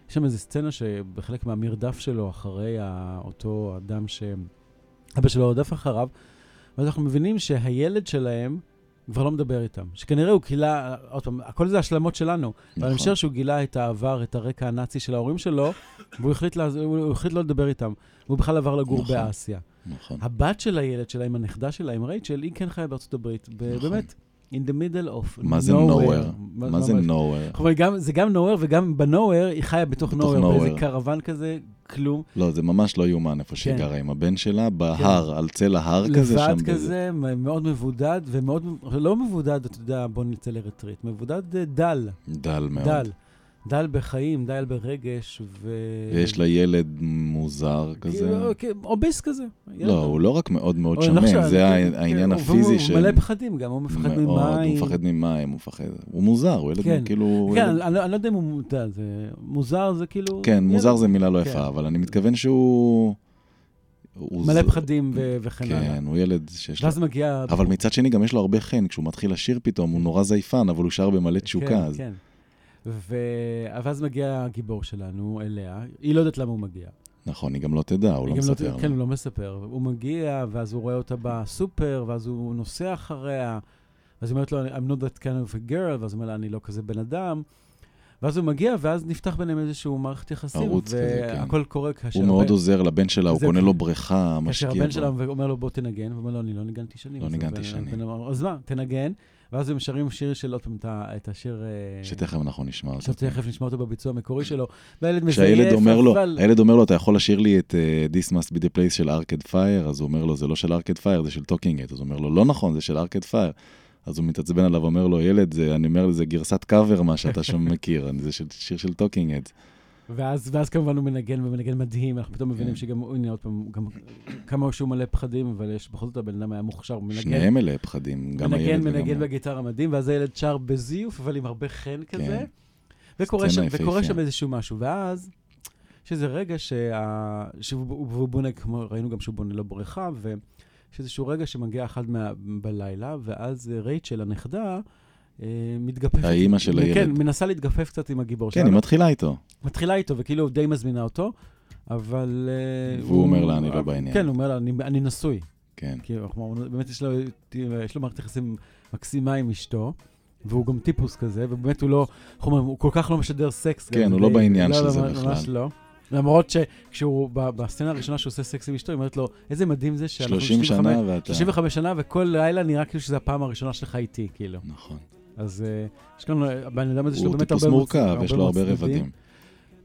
יש שם איזו סצנה שבחלק מהמרדף שלו, אחרי אותו אדם שאבא שלו רודף אחריו, ואז אנחנו מבינים שהילד שלהם כבר לא מדבר איתם. שכנראה הוא גילה, עוד פעם, הכל זה השלמות שלנו. אבל אני נכון. משער שהוא גילה את העבר, את הרקע הנאצי של ההורים שלו, והוא החליט, לעז... הוא החליט לא לדבר איתם. והוא בכלל עבר לגור נכון. באסיה. נכון. הבת של הילד שלה, עם הנכדה שלה, עם רייצ'ל, היא כן חיה בארצות הברית. נכון. באמת, in the middle of מה זה nowhere. nowhere? מה זה nowhere? זה גם nowhere וגם בנowhere, היא חיה בתוך nowhere, באיזה nowhere. קרוון כזה, כלום. לא, זה ממש לא יאומן איפה שהיא כן. גרה עם הבן שלה, בהר, על צל ההר כזה, שם לבד. כזה, מאוד מבודד, ומאוד, לא מבודד, אתה יודע, בוא נצא לרטריט, מבודד אה, דל, דל מאוד. דל. דל בחיים, דל ברגש, ו... ויש לה ילד מוזר כזה. כאילו, כן, אוביס כזה. לא, הוא לא רק מאוד מאוד לא שמן, זה כן, הע- העניין כן, הפיזי של... מלא פחדים גם, הוא מפחד ממים. הוא מפחד ממים, הוא מפחד... הוא מוזר, הוא ילד כן. כאילו... הוא כן, אני לא- לא יודע אם הוא מודע, זה מוזר, זה כאילו... כן. מוזר זה מילה לא כן. יפה, אבל אני מתכוון שהוא... הוא מלא פחדים וכן הלאה. כן, הוא ילד שיש לו... ואז מגיע... אבל מצד שני גם יש לו הרבה חן, כשהוא מתחיל לשיר פתאום, הוא נורא זייפן, אבל הוא שר במלא תשוקה, כן. כן. ו- ואז מגיע הגיבור שלנו אליה, היא לא יודעת למה הוא מגיע. נכון, היא גם לא תדע, הוא לא גם מספר. כן, לה. הוא לא מספר. הוא מגיע, ואז הוא רואה אותה בסופר, ואז הוא נוסע אחריה, ואז היא אומרת לו, I'm not that kind of a girl, ואז הוא אומר לה, אני לא כזה בן אדם. ואז הוא מגיע, ואז נפתח ביניהם איזשהו מערכת יחסים. ערוץ כזה, כן. והכל קורה כאשר... הוא מאוד הבן- עוזר לבן שלה, הוא קונה לו בריכה, כאשר משקיע הבן שלה בו. אומר לו, בוא תנגן, והוא אומר לו, אני לא ניגנתי שנים. לא ניגנתי שנים. אז מה, תנגן. ואז הם שרים שיר של, עוד פעם, את השיר... אה, שתכף אנחנו נשמע אותו. עכשיו תכף נשמע אותו בביצוע המקורי שלו. והילד מזייף, כשהילד אומר לו, אבל... הילד אומר לו, אתה יכול לשיר לי את uh, This must be the place של ארקייד פייר, אז הוא אומר לו, זה לא של ארקייד פייר, זה של טוקינג אז הוא אומר לו, לא נכון, זה של ארקייד פייר. אז הוא מתעצבן עליו, אומר לו, ילד, זה, אני אומר, זה גרסת קאבר מה שאתה שם מכיר, זה של, שיר של טוקינג. ואז, ואז כמובן הוא מנגן, ומנגן מדהים, אנחנו פתאום מבינים כן. שגם, הנה עוד פעם, גם כמה שהוא מלא פחדים, אבל יש, בכל זאת הבן אדם היה מוכשר, הוא מנגן, שניהם מלא פחדים, גם הילד וגם מנגן. בגיטרה מדהים, ואז הילד שר בזיוף, אבל עם הרבה חן כזה, כן. וקורה שם, וקורה. שם איזשהו משהו, ואז, יש איזה רגע שה... שהוא בונה, כמו ראינו גם שהוא בונה לו בריכה, ויש איזשהו רגע שמגיע אחד מה... בלילה, ואז רייצ'ל, הנכדה, מתגפפת. האימא של הילד. כן, מנסה להתגפף קצת עם הגיבור כן, שלה. היא מתחילה איתו. מתחילה איתו, וכאילו די מזמינה אותו, אבל... אה, והוא אומר לה, "אני לא בעניין". כן, הוא אומר לה, "אני- אני נשוי. כן. כלומר, באמת יש לו, מערכת יחסים מקסימה עם אשתו, והוא גם טיפוס כזה, ובאמת הוא לא, איך אומרים, הוא כל כך לא משדר סקס. כן, הוא לא די- בעניין של לא, זה לא, בכלל. ממש לא. למרות שכשהוא, בסצנה הראשונה שהוא עושה סקס עם אשתו, היא אומרת לו, איזה מדהים זה שאנחנו 30 שנה ואתה... 35 שנה, וכל לילה נראה כאילו שזו הפעם הראשונה שלך איתי, כאילו. נכון. אז אה, יש כאן, הבן אדם הזה, יש לו הוא באמת טיפוס הרבה מאוד- מורכב, יש לו הרבה. רבדים.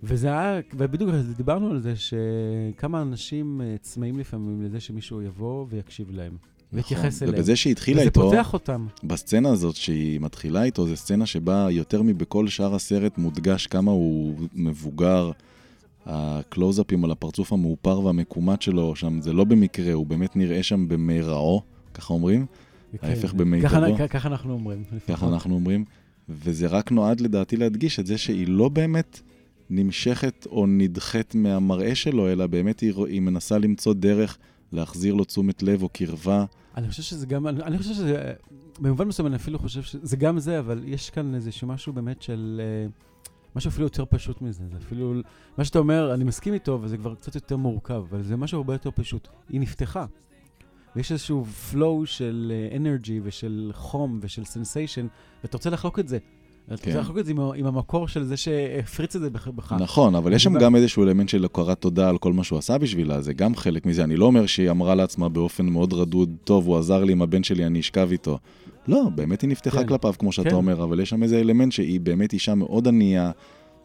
וזה היה, ובדיוק דיברנו על זה שכמה אנשים אה, צמאים לפעמים לזה שמישהו יבוא ויקשיב להם, ויתייחס נכון. אליהם. ובזה שהיא התחילה וזה איתו, פותח אותם. בסצנה הזאת שהיא מתחילה איתו, זו סצנה שבה יותר מבכל שאר הסרט מודגש כמה הוא מבוגר. הקלוזאפים על הפרצוף המאופר והמקומט שלו שם, זה לא במקרה, הוא באמת נראה שם במרעו, ככה אומרים, ההפך כן. במיטבו. ככה- אנחנו אומרים. ככה. אנחנו אומרים, וזה רק נועד לדעתי להדגיש את זה שהיא לא באמת נמשכת או נדחית מהמראה שלו, אלא באמת היא, היא מנסה למצוא דרך להחזיר לו תשומת לב או קרבה. אני חושב שזה גם, אני אני חושב שזה, במובן מסוים אני אפילו חושב שזה גם זה, אבל יש כאן איזשהו משהו באמת של, אה, משהו אפילו יותר פשוט מזה. זה אפילו, מה שאתה אומר, אני מסכים איתו, וזה כבר קצת יותר מורכב, אבל זה משהו הרבה יותר פשוט. היא נפתחה. ויש איזשהו flow של אה, energy ושל חום ושל sensation, ואתה רוצה לחלוק את זה. אתה כן. רוצה לחלוק את זה עם, עם המקור של זה שהפריץ את זה בך. נכון, אבל יש שם גם איזשהו אלמנט של הכרת תודה על כל מה שהוא עשה בשבילה, זה גם חלק מזה. אני לא אומר שהיא אמרה לעצמה באופן מאוד רדוד, טוב, הוא עזר לי עם הבן שלי, אני אשכב איתו. לא, באמת היא נפתחה כן. כלפיו, כמו שאתה כן. אומר, אבל יש שם איזה אלמנט שהיא באמת אישה מאוד ענייה,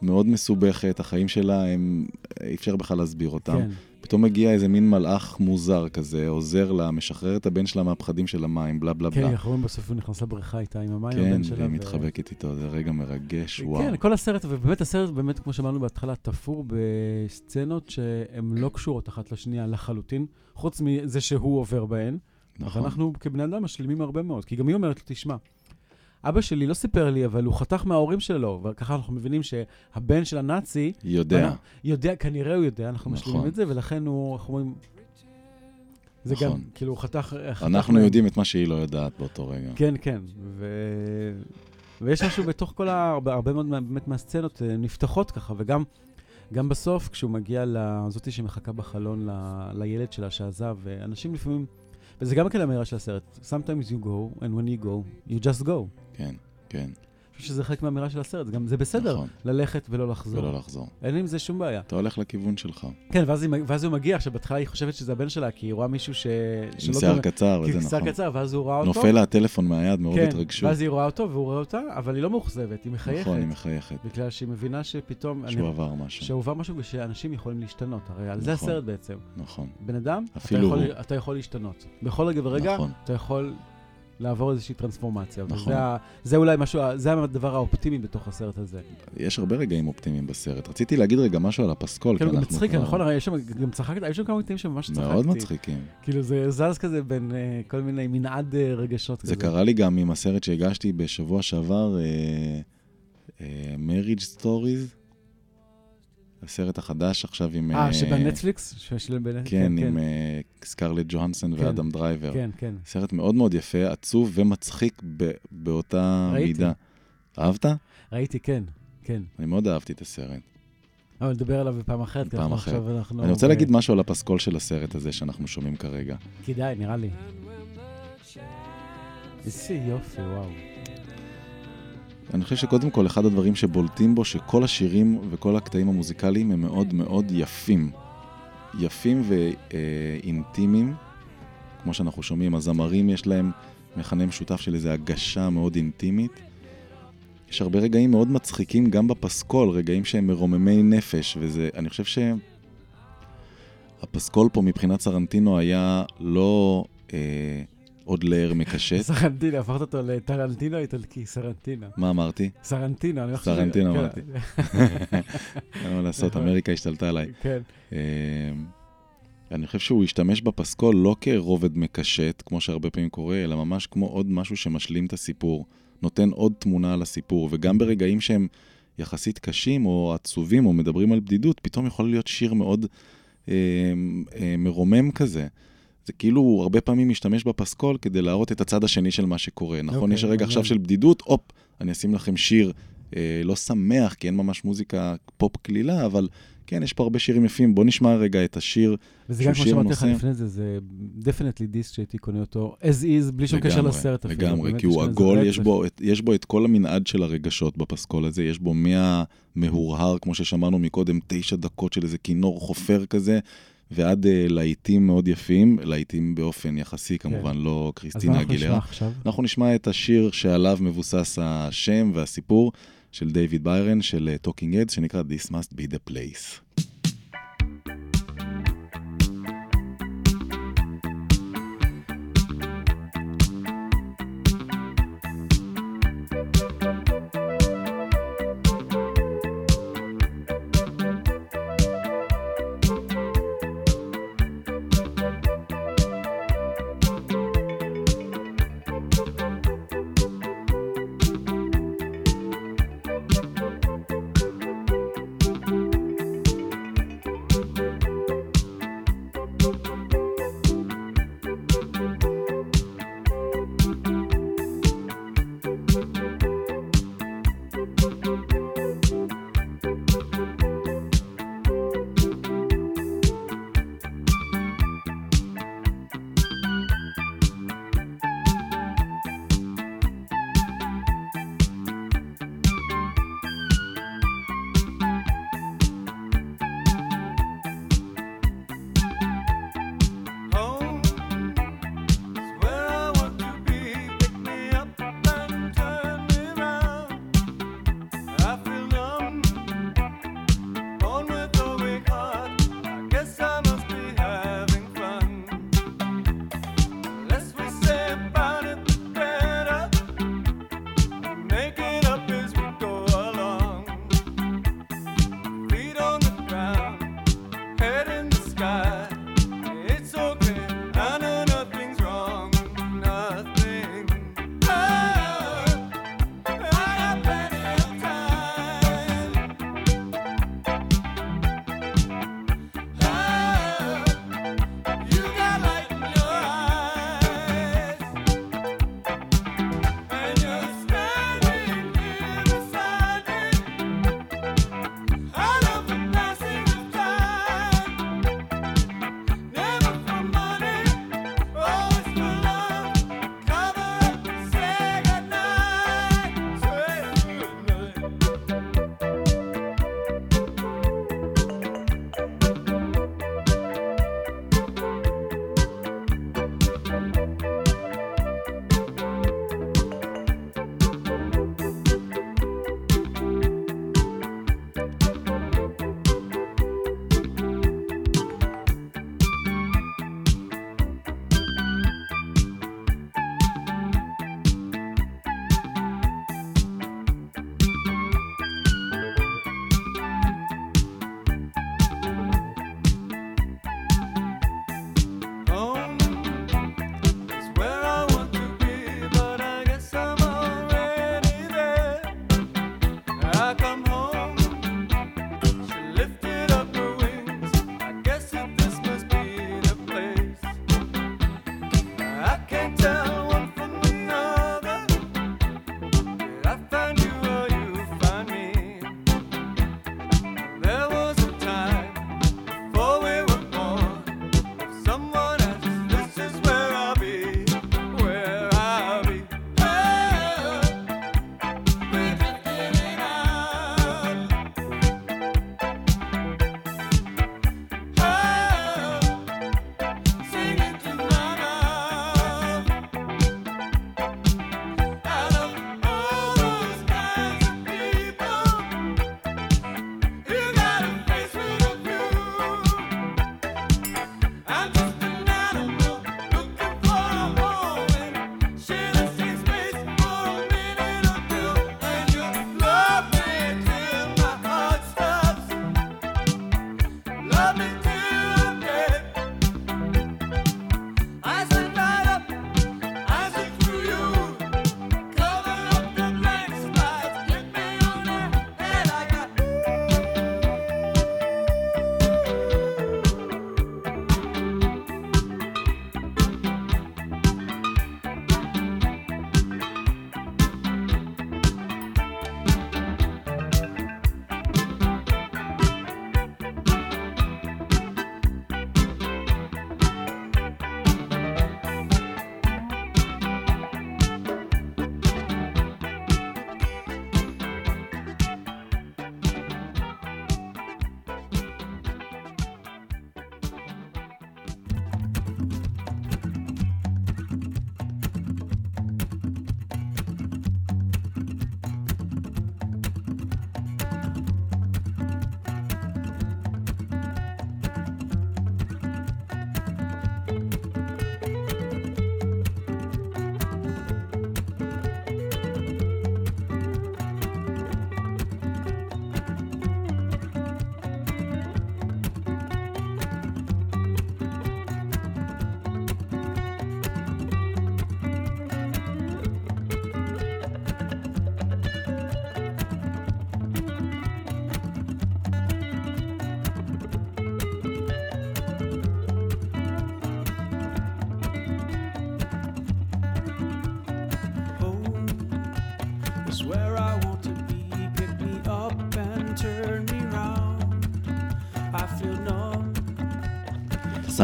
מאוד מסובכת, החיים שלה הם, אי אפשר בכלל להסביר אותם. כן. פתאום מגיע איזה מין מלאך מוזר כזה, עוזר לה, משחרר את הבן שלה מהפחדים של המים, בלה בלה כן, בלה. אנחנו רואים בסוף הוא נכנס לבריכה איתה עם המים, כן, הבן שלה. והיא ו- מתחבקת איתו, זה רגע מרגש, וואו. כן, כל הסרט, ובאמת הסרט, באמת, כמו שאמרנו בהתחלה, תפור בסצנות שהן לא קשורות אחת לשנייה לחלוטין, חוץ מזה שהוא עובר בהן. נכון. ואנחנו כבני אדם משלימים הרבה מאוד, כי גם היא אומרת לו, תשמע, אבא שלי לא סיפר לי, אבל הוא חתך מההורים שלו, וככה אנחנו מבינים שהבן של הנאצי, יודע, יודע, כנראה הוא יודע, אנחנו נכון. משלימים את זה, ולכן הוא, אנחנו אומרים, זה גם, נכון. כאילו, הוא חתך... חתך אנחנו מהם. יודעים את מה שהיא לא יודעת באותו רגע. כן, כן. ו... ויש משהו בתוך כל ה... הרבה, מאוד מה- באמת מהסצנות אה, נפתחות ככה, וגם גם בסוף, כשהוא מגיע לזאתי שמחכה בחלון ל... לילד שלה שעזב, ואנשים לפעמים... וזה גם כן האמירה של הסרט, Sometimes you go, and when you go, you just go. כן, כן, אני חושב שזה חלק מהאמירה של הסרט, זה גם זה בסדר נכון, ללכת ולא לחזור. ולא לחזור. אין עם זה שום בעיה. אתה הולך לכיוון שלך. כן, ואז, היא, ואז הוא מגיע, עכשיו בהתחלה היא חושבת שזה הבן שלה, כי היא רואה מישהו ש... עם שיער קצר, כי וזה שיער נכון. קצר, ואז הוא ראה אותו. נופל לה הטלפון מהיד מרוב כן, התרגשות. ואז היא רואה אותו והוא רואה אותה, אבל היא לא מאוכזבת, היא מחייכת. נכון, היא מחייכת. בגלל שהיא מבינה שפתאום... אני- שהוא עבר משהו. שהובא משהו ושאנשים יכולים להשתנות, הרי על זה נכון. הסרט בעצם. נכון. בן אדם, אתה יכול. אתה יכול להשתנות. בכל רגע ורגע, נכון. אתה יכול לעבור איזושהי טרנספורמציה. נכון. וזה זה אולי משהו, זה הדבר האופטימי בתוך הסרט הזה. יש הרבה רגעים אופטימיים בסרט. רציתי להגיד רגע משהו על הפסקול, כי כאילו, אנחנו מצחיק, כבר נכון? הרי יש שם, גם צחקת, היו שם כמה קטעים שממש צחקתי. מאוד מצחיקים. כאילו, זה זז כזה בין אה, כל מיני מנעד אה, רגשות כזה. זה קרה לי גם עם הסרט שהגשתי בשבוע שעבר, אה, Marriage Stories, הסרט החדש עכשיו עם... אה, שבנטפליקס? שיש להם בנטפליקס? כן, עם אה, סקרלט ג'והנסון כן. ואדם דרייבר. כן, כן. סרט מאוד מאוד יפה, עצוב ומצחיק ב- באותה ראיתי. מידה. אהבת? ראיתי, כן, כן. אני מאוד אהבתי את הסרט. אבל נדבר עליו בפעם אחרת, כי אנחנו אחרת. עכשיו אנחנו... אני רוצה ב- להגיד משהו על הפסקול של הסרט הזה שאנחנו שומעים כרגע. כדאי, נראה לי. איזה יופי, וואו. אני חושב שקודם כל, אחד הדברים שבולטים בו, שכל השירים וכל הקטעים המוזיקליים הם מאוד מאוד יפים. יפים ואינטימיים, כמו שאנחנו שומעים, הזמרים יש להם מכנה משותף של איזו הגשה מאוד אינטימית. יש הרבה רגעים מאוד מצחיקים גם בפסקול, רגעים שהם מרוממי נפש, וזה, אני חושב שהפסקול פה מבחינת סרנטינו היה לא אה, עוד לאר מקשט. סרנטינו, הפכת אותו לטרנטינו איטלקי, סרנטינו. מה אמרתי? סרנטינו, אני לא חושב... סרנטינו כן. אמרתי. אין מה לעשות, נכון. אמריקה השתלטה עליי. כן, אה, אני חושב שהוא השתמש בפסקול לא כרובד מקשט, כמו שהרבה פעמים קורה, אלא ממש כמו עוד משהו שמשלים את הסיפור, נותן עוד תמונה על הסיפור, וגם ברגעים שהם יחסית קשים או עצובים או מדברים על בדידות, פתאום יכול להיות שיר מאוד אה, אה, מרומם כזה. זה כאילו הוא הרבה פעמים משתמש בפסקול כדי להראות את הצד השני של מה שקורה. נכון, אוקיי, יש רגע עכשיו מעניין. של בדידות, הופ, אני אשים לכם שיר אה, לא שמח, כי אין ממש מוזיקה פופ קלילה, אבל כן, יש פה הרבה שירים יפים. בוא נשמע רגע את השיר. וזה גם כמו שאמרתי לך. לפני זה, זה definitely דיסק שהייתי קונה אותו as is, בלי שום קשר לסרט אפילו. לגמרי, כי הוא עגול, יש את- יש בו את כל המנעד של הרגשות בפסקול הזה, יש בו מהמהורהר, כמו ששמענו מקודם, תשע דקות של איזה כינור חופר כזה, ועד uh, להיטים מאוד יפים, להיטים באופן יחסי, כמובן, לא כן. אז מה קריסטינה אנחנו נשמע אגילרה. עכשיו? אנחנו נשמע את השיר שעליו מבוסס השם והסיפור של דיוויד ביירן, של אה, Talking Heads, שנקרא This Must Be the Place.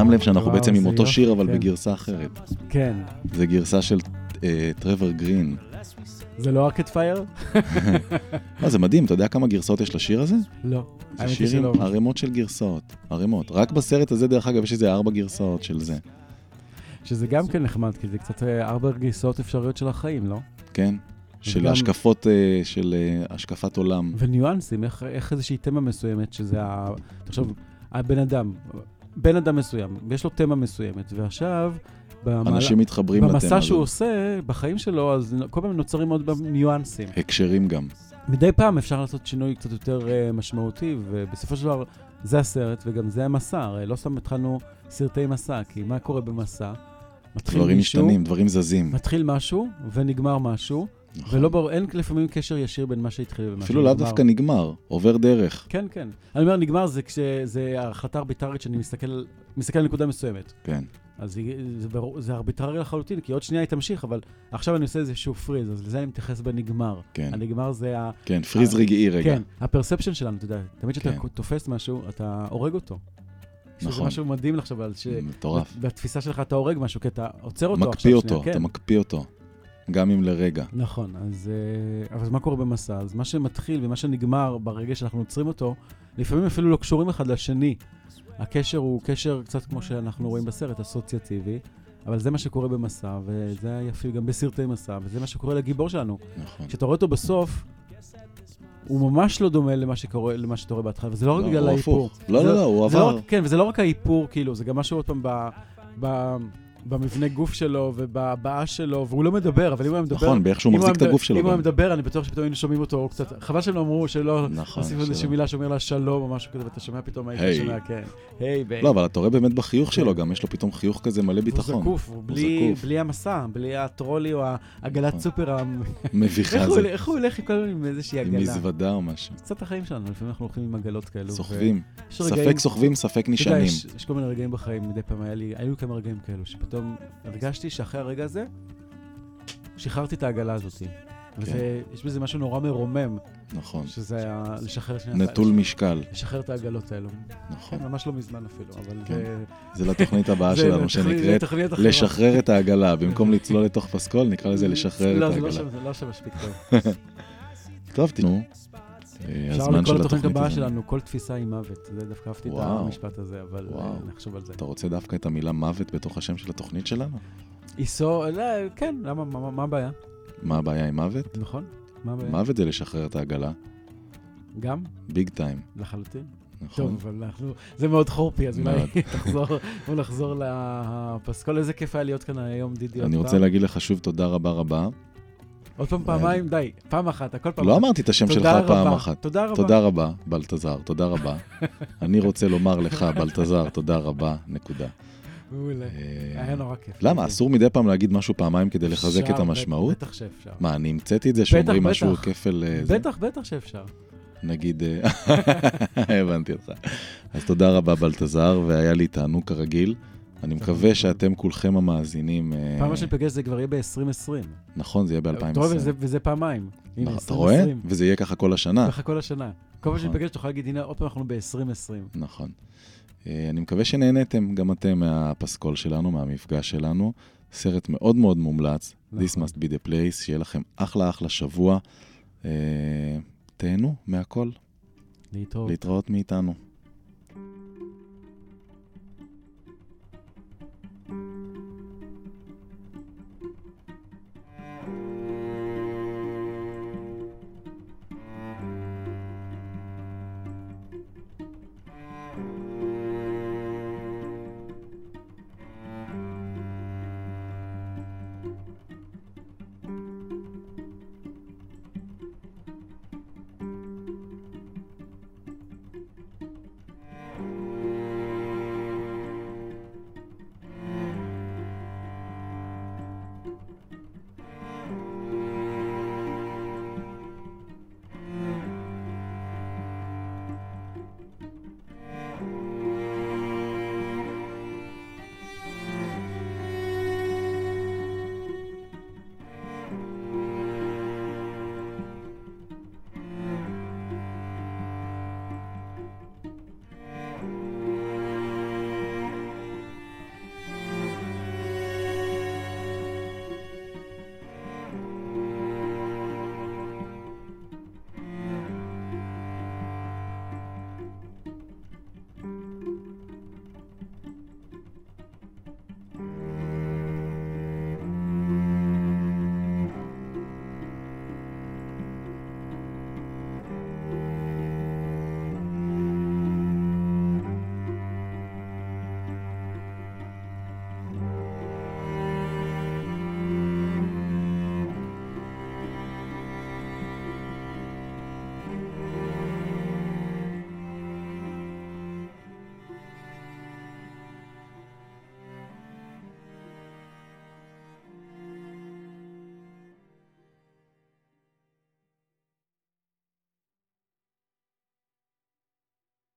שם לב שאנחנו בעצם עם אותו שיר, אבל כן. בגרסה אחרת. כן. זה גרסה של אה, טרוור גרין. זה לא ארקד פייר? לא, זה מדהים, אתה יודע כמה גרסאות יש לשיר הזה? לא. זה שירים. ערימות של גרסאות, ערימות. רק בסרט הזה, דרך אגב, יש איזה ארבע גרסאות של זה, שזה גם כן נחמד, כי זה קצת אה, ארבע גרסאות אפשריות של החיים, לא? כן? של השקפות, אה, של השקפת עולם. וניואנסים, איך, איך איזושהי תמה מסוימת, שזה ה... תחשוב, הבן אדם, בן אדם מסוים, ויש לו תמה מסוימת, ועכשיו, במעלה- אנשים מתחברים לתמה במסע שהוא הזאת. עושה, בחיים שלו, אז כל פעם נוצרים עוד ניואנסים. הקשרים גם. מדי פעם אפשר לעשות שינוי קצת יותר uh, משמעותי, ובסופו של דבר זה הסרט וגם זה המסע. הרי לא סתם התחלנו סרטי מסע, כי מה קורה במסע? מתחיל דברים מישהו, משתנים, דברים זזים. מתחיל משהו ונגמר משהו, נכון. ולא ברור, אין לפעמים קשר ישיר בין מה שהתחיל ומה אפילו לאו שנגמר. דווקא נגמר, עובר דרך. כן, כן. אני אומר, נגמר זה כשזה החלטה ארביטרית שאני מסתכל, מסתכל על נקודה מסוימת. כן. אז זה, זה, ברור- זה ארביטרי לחלוטין, כי עוד שנייה היא תמשיך, אבל עכשיו אני עושה איזשהו פריז, אז לזה אני מתייחס בנגמר. כן. הנגמר זה ה... כן, פריז רגעי רגע. כן, הפרספשן שלנו, אתה יודע, תמיד כשאתה כן. תופס משהו, אתה הורג אותו. שזה נכון. משהו מדהים לחשוב על ש... מטורף. בתפיסה שלך אתה הורג משהו, כי אתה עוצר אותו עכשיו. מקפיא אותו, שנייה, אתה כן. מקפיא אותו. גם אם לרגע. נכון, אז, אה, אבל מה קורה במסע? אז מה שמתחיל ומה שנגמר ברגע שאנחנו עוצרים אותו, לפעמים אפילו לא קשורים אחד לשני. הקשר הוא קשר קצת כמו שאנחנו רואים בסרט, אסוציאטיבי, אבל זה מה שקורה במסע, וזה היפה גם בסרטי מסע, וזה מה שקורה לגיבור שלנו. נכון. כשאתה רואה אותו בסוף, הוא ממש לא דומה למה שקורה, למה שאתה רואה בהתחלה, וזה לא רק לא, בגלל האיפור. לא, זה לא, לא, הוא לא עבר. רק- כן, וזה לא רק האיפור, כאילו, זה גם משהו עוד פעם ב... ב במבנה גוף שלו ובהבעה שלו, והוא לא מדבר, אבל אם הוא היה מדבר... נכון, באיך שהוא הוא מחזיק את הגוף שלו אם הוא היה. מדבר, אני בטוח שפתאום היינו שומעים אותו קצת... חבל שהם לא אמרו שלא... נכון. הוסיפו איזושהי. מילה שאומר לה שלום או משהו כזה, ואתה שומע פתאום, היית היי. שומע, כן. היי, ביי. לא, אבל אתה רואה באמת בחיוך שלו כן. גם, יש לו פתאום חיוך כזה מלא הוא ביטחון. זקוף, הוא בלי, המסע, בלי הטרולי או העגלת נכון. סופר. המ- מביכה איך הוא. הולך- הוא עם כל הזמן עם איזושהי עם עגלה? מזוודה או משהו. קצת החיים שלנו, לפעמים אנחנו הולכים עם עגלות כאלו. סוחבים. ספק סוחבים, ספק נשענים. יש, כל מיני רגעים בחיים, מדי פעם היה לי, היו לי כמה רגעים כאלו, שפתאום הרגשתי שאחרי הרגע הזה, שחררתי את העגלה הזאת. וזה, יש בזה משהו נורא מרומם, נכון. שזה היה לשחרר. נטול משקל. לשחרר את העגלות האלו. נכון. כן, ממש לא מזמן אפילו, אבל כן. זה... זה לתוכנית הבאה שלנו, שנקראת. לשחרר את העגלה. במקום לצלול לתוך פסקול, נקרא לזה לשחרר את לא, זה לא העגלה. זה לא שם מספיק טוב. טוב, תראו. אה, אפשר לקרוא לתוכנית התוכנית הבאה. שלנו, כל תפיסה היא מוות. זה דווקא אהבתי את. המשפט הזה, אבל. אה, נחשוב על זה. אתה רוצה דווקא את המילה מוות בתוך השם של התוכנית שלנו? איסו, לא, כן, למה, מה- הבעיה? מה הבעיה עם מוות? נכון? מה הבעיה? מוות זה לשחרר את העגלה. גם? ביג טיים. לחלוטין. נכון. טוב, אבל אנחנו, זה מאוד חורפי, אז אולי. תחזור, בוא נחזור לפסקול. איזה כיף היה להיות כאן היום, דידי. אני. רוצה להגיד לך שוב תודה רבה רבה. עוד פעם פעמיים, די. פעם אחת, הכל פעם לא. אמרתי את השם שלך פעם. אחת. תודה רבה. תודה רבה, בלטזר, תודה רבה. אני רוצה לומר לך, בלטזר, תודה רבה, נקודה. מעולה. אה, היה נורא כיף. למה? אסור מדי פעם להגיד משהו פעמיים כדי לחזק את המשמעות? בטח שאפשר. מה, אני המצאתי את זה שאומרים. משהו כפל... אה? בטח, בטח שאפשר. נגיד, אה, הבנתי אותך. אז תודה רבה, בלטזר, והיה לי תענוג כרגיל. אני מקווה שאתם כולכם המאזינים... אה, פעם שאני פגש זה כבר יהיה ב-2020. נכון, זה יהיה אתה רואה, וזה- ב-2020. וזה פעמיים. הנה, אתה רואה? 2020. וזה יהיה ככה כל השנה. ככה כל השנה. כל פעם נכון. שאני פגש תוכל להגיד, הנה, עוד פעם אנחנו ב-2020. נכון. אה, אני מקווה שנהניתם גם אתם מהפסקול שלנו, מהמפגש שלנו. סרט מאוד מאוד מומלץ, נכון. This must be the place, שיהיה לכם אחלה אחלה שבוע. אה, תהנו מהכל, להתראות. להתראות מאיתנו.